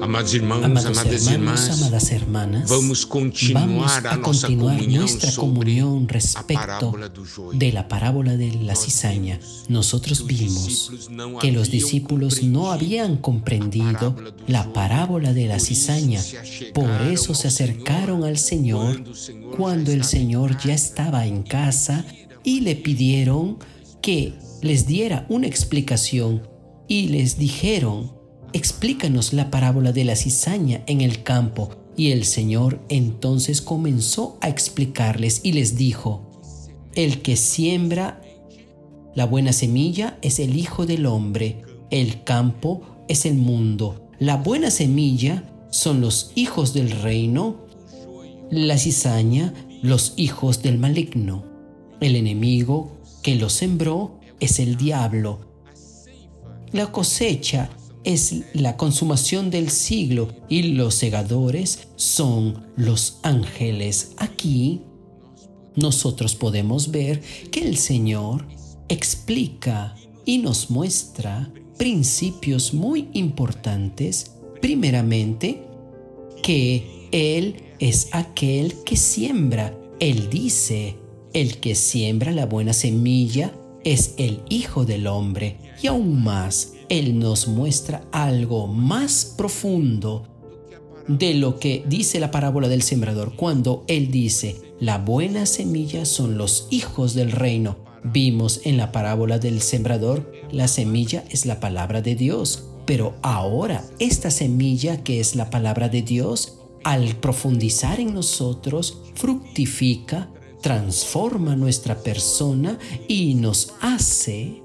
Amados irmãos, Amados amadas hermanos, irmãs, amadas hermanas, vamos continuar vamos a continuar nuestra comunión respecto de la parábola de la cizaña. Nosotros vimos que los discípulos no habían comprendido la parábola de la cizaña. Por eso se acercaron al Señor cuando el Señor ya estaba en casa y le pidieron que les diera una explicación y les dijeron, explícanos la parábola de la cizaña en el campo. Y el Señor entonces comenzó a explicarles y les dijo, el que siembra la buena semilla es el Hijo del Hombre, el campo es el mundo. La buena semilla son los hijos del reino, la cizaña los hijos del maligno. El enemigo que lo sembró es el diablo. La cosecha es la consumación del siglo y los segadores son los ángeles. Aquí nosotros podemos ver que el Señor explica y nos muestra principios muy importantes. Primeramente, que Él es aquel que siembra. Él dice, el que siembra la buena semilla es el Hijo del Hombre. Y aún más, Él nos muestra algo más profundo de lo que dice la parábola del sembrador cuando Él dice, la buena semilla son los hijos del reino. Vimos en la parábola del sembrador, la semilla es la palabra de Dios. Pero ahora esta semilla que es la palabra de Dios, al profundizar en nosotros, fructifica, transforma nuestra persona y nos hace,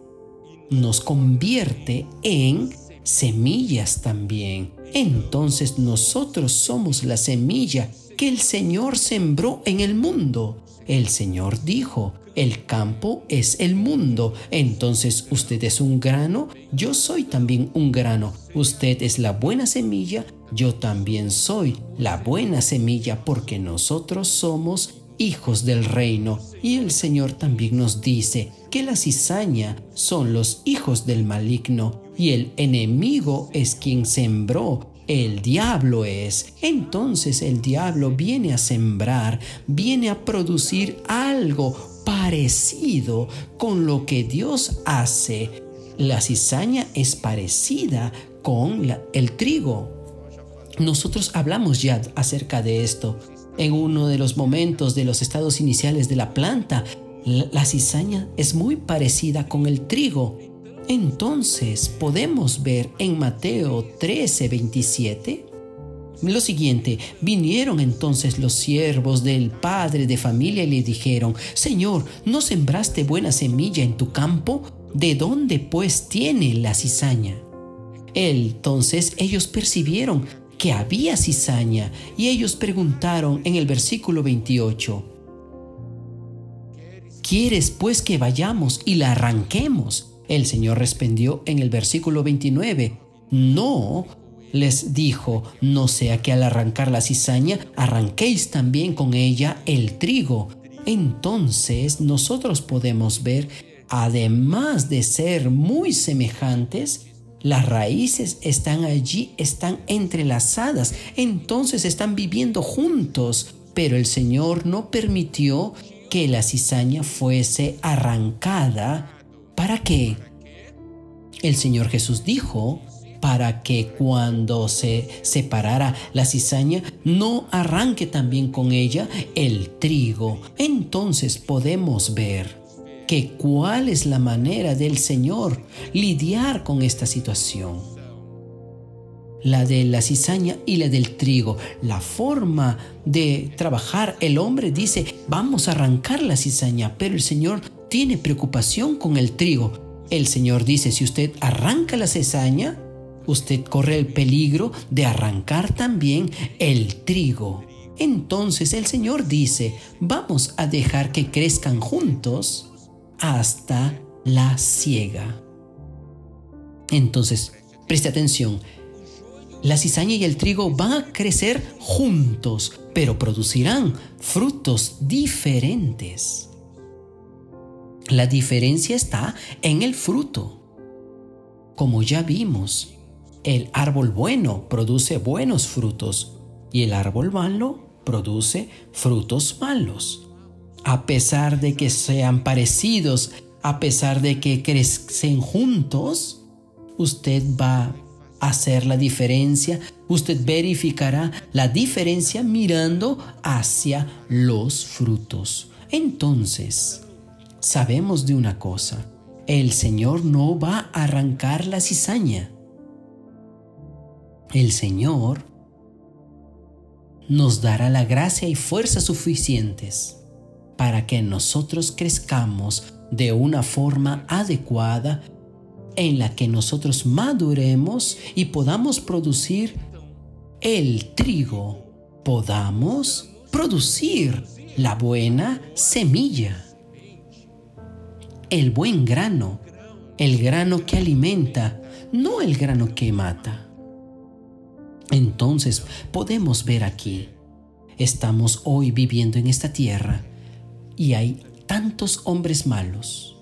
nos convierte en semillas también. Entonces nosotros somos la semilla que el Señor sembró en el mundo. El Señor dijo, el campo es el mundo. Entonces usted es un grano, yo soy también un grano. Usted es la buena semilla, yo también soy la buena semilla porque nosotros somos hijos del reino. Y el Señor también nos dice que la cizaña son los hijos del maligno y el enemigo es quien sembró. El diablo es. Entonces el diablo viene a sembrar, viene a producir algo parecido con lo que Dios hace. La cizaña es parecida con el trigo. Nosotros hablamos ya acerca de esto en uno de los momentos de los estados iniciales de la planta. La, cizaña es muy parecida con el trigo. Entonces podemos ver en Mateo 13, 27 lo siguiente, vinieron entonces los siervos del padre de familia y le dijeron, Señor, ¿no sembraste buena semilla en tu campo? ¿De dónde pues tiene la cizaña? Entonces ellos percibieron que había cizaña y ellos preguntaron en el versículo 28, ¿Quieres pues que vayamos y la arranquemos? El Señor respondió en el versículo 29, No, les dijo, no sea que al arrancar la cizaña arranquéis también con ella el trigo. Entonces nosotros podemos ver, además de ser muy semejantes, las raíces están allí, están entrelazadas, entonces están viviendo juntos. Pero el Señor no permitió que la cizaña fuese arrancada. ¿Para qué? El Señor Jesús dijo, para que cuando se separara la cizaña no arranque también con ella el trigo. Entonces podemos ver que cuál es la manera del Señor lidiar con esta situación. La de la cizaña y la del trigo. La forma de trabajar, el hombre dice, vamos a arrancar la cizaña, pero el Señor tiene preocupación con el trigo. El Señor dice, si usted arranca la cizaña, usted corre el peligro de arrancar también el trigo. Entonces el Señor dice, vamos a dejar que crezcan juntos hasta la siega. Entonces, preste atención, la cizaña y el trigo van a crecer juntos, pero producirán frutos diferentes. La diferencia está en el fruto. Como ya vimos, el árbol bueno produce buenos frutos y el árbol malo produce frutos malos. A pesar de que sean parecidos, a pesar de que crecen juntos, usted va a hacer la diferencia, usted verificará la diferencia mirando hacia los frutos. Entonces, sabemos de una cosa, el Señor no va a arrancar la cizaña. El Señor nos dará la gracia y fuerza suficientes para que nosotros crezcamos de una forma adecuada en la que nosotros maduremos y podamos producir el trigo, podamos producir la buena semilla, el buen grano, el grano que alimenta, no el grano que mata. Entonces podemos ver aquí, estamos hoy viviendo en esta tierra y hay tantos hombres malos,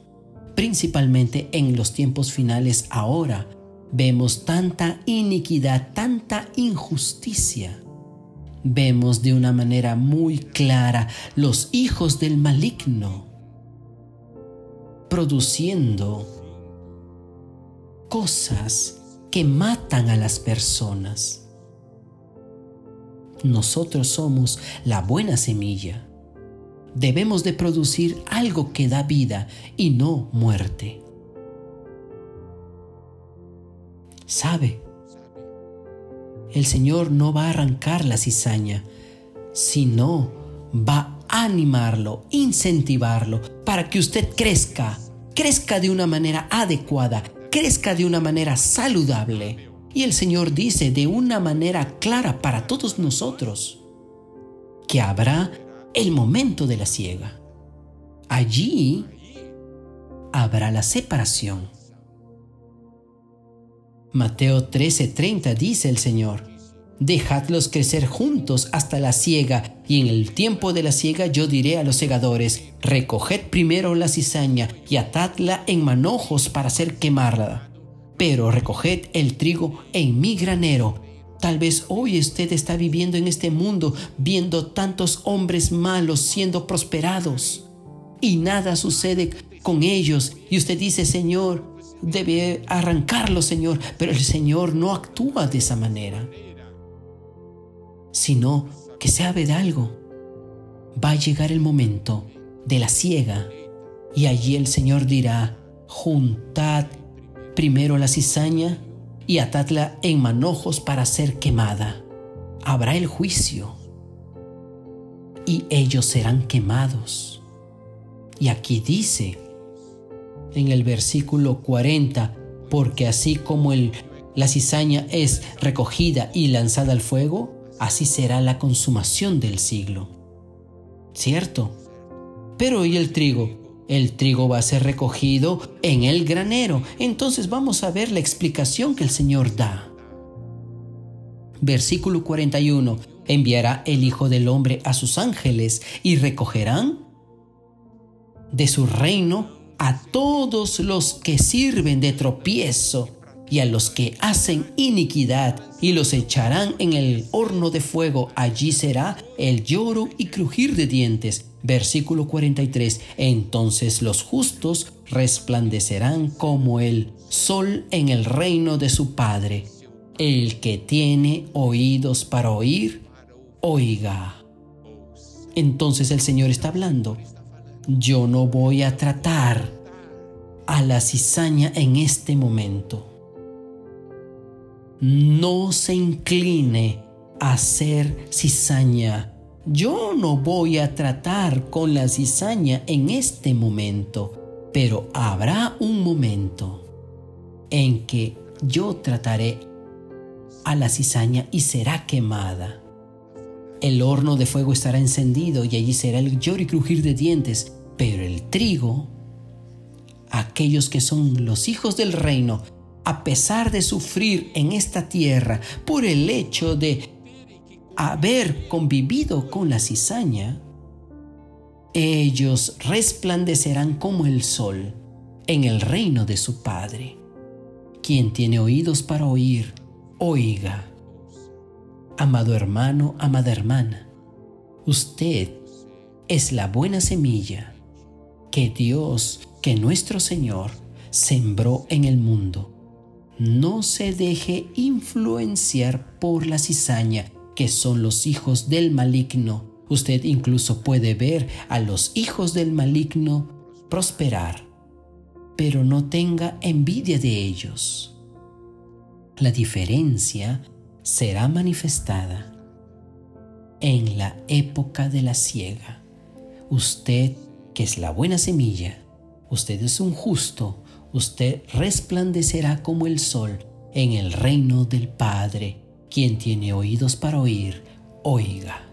principalmente en los tiempos finales ahora. Vemos tanta iniquidad, tanta injusticia. Vemos de una manera muy clara los hijos del maligno produciendo cosas que matan a las personas nosotros somos la buena semilla. Debemos de producir algo que da vida y no muerte. ¿Sabe? El Señor no va a arrancar la cizaña, sino va a animarlo, incentivarlo para que usted crezca, crezca de una manera adecuada, crezca de una manera saludable. Y el Señor dice de una manera clara para todos nosotros que habrá el momento de la ciega. Allí habrá la separación. Mateo 13:30 dice el Señor, Dejadlos crecer juntos hasta la siega, y en el tiempo de la siega yo diré a los segadores, recoged primero la cizaña y atadla en manojos para hacer quemarla pero recoged el trigo en mi granero. Tal vez hoy usted está viviendo en este mundo viendo tantos hombres malos siendo prosperados. Y nada sucede con ellos. Y usted dice, Señor, debe arrancarlo, Señor, pero el Señor no actúa de esa manera, sino que sabe de algo. Va a llegar el momento de la ciega y allí el Señor dirá, juntad primero la cizaña y atadla en manojos para ser quemada. Habrá el juicio y ellos serán quemados. Y aquí dice en el versículo 40, porque así como el, la cizaña es recogida y lanzada al fuego, así será la consumación del siglo. ¿Cierto? Pero ¿y el trigo? El trigo va a ser recogido en el granero. Entonces vamos a ver la explicación que el Señor da. Versículo 41. Enviará el Hijo del Hombre a sus ángeles y recogerán de su reino a todos los que sirven de tropiezo y a los que hacen iniquidad y los echarán en el horno de fuego. Allí será el lloro y crujir de dientes. Versículo 43. Entonces los justos resplandecerán como el sol en el reino de su Padre. El que tiene oídos para oír, oiga. Entonces el Señor está hablando. Yo no voy a tratar a la cizaña en este momento no se incline a ser cizaña. Yo no voy a tratar con la cizaña en este momento, pero habrá un momento en que yo trataré a la cizaña y será quemada. El horno de fuego estará encendido y allí será el lloro y crujir de dientes, pero el trigo, aquellos que son los hijos del reino, a pesar de sufrir en esta tierra por el hecho de haber convivido con la cizaña, ellos resplandecerán como el sol en el reino de su Padre. Quien tiene oídos para oír, oiga. Amado hermano, amada hermana, usted es la buena semilla que Dios, que nuestro Señor, sembró en el mundo. No se deje influenciar por la cizaña, que son los hijos del maligno. Usted incluso puede ver a los hijos del maligno prosperar, pero no tenga envidia de ellos. La diferencia será manifestada en la época de la siega. Usted, que es la buena semilla, usted es un justo, usted resplandecerá como el sol en el reino del Padre. Quien tiene oídos para oír, oiga.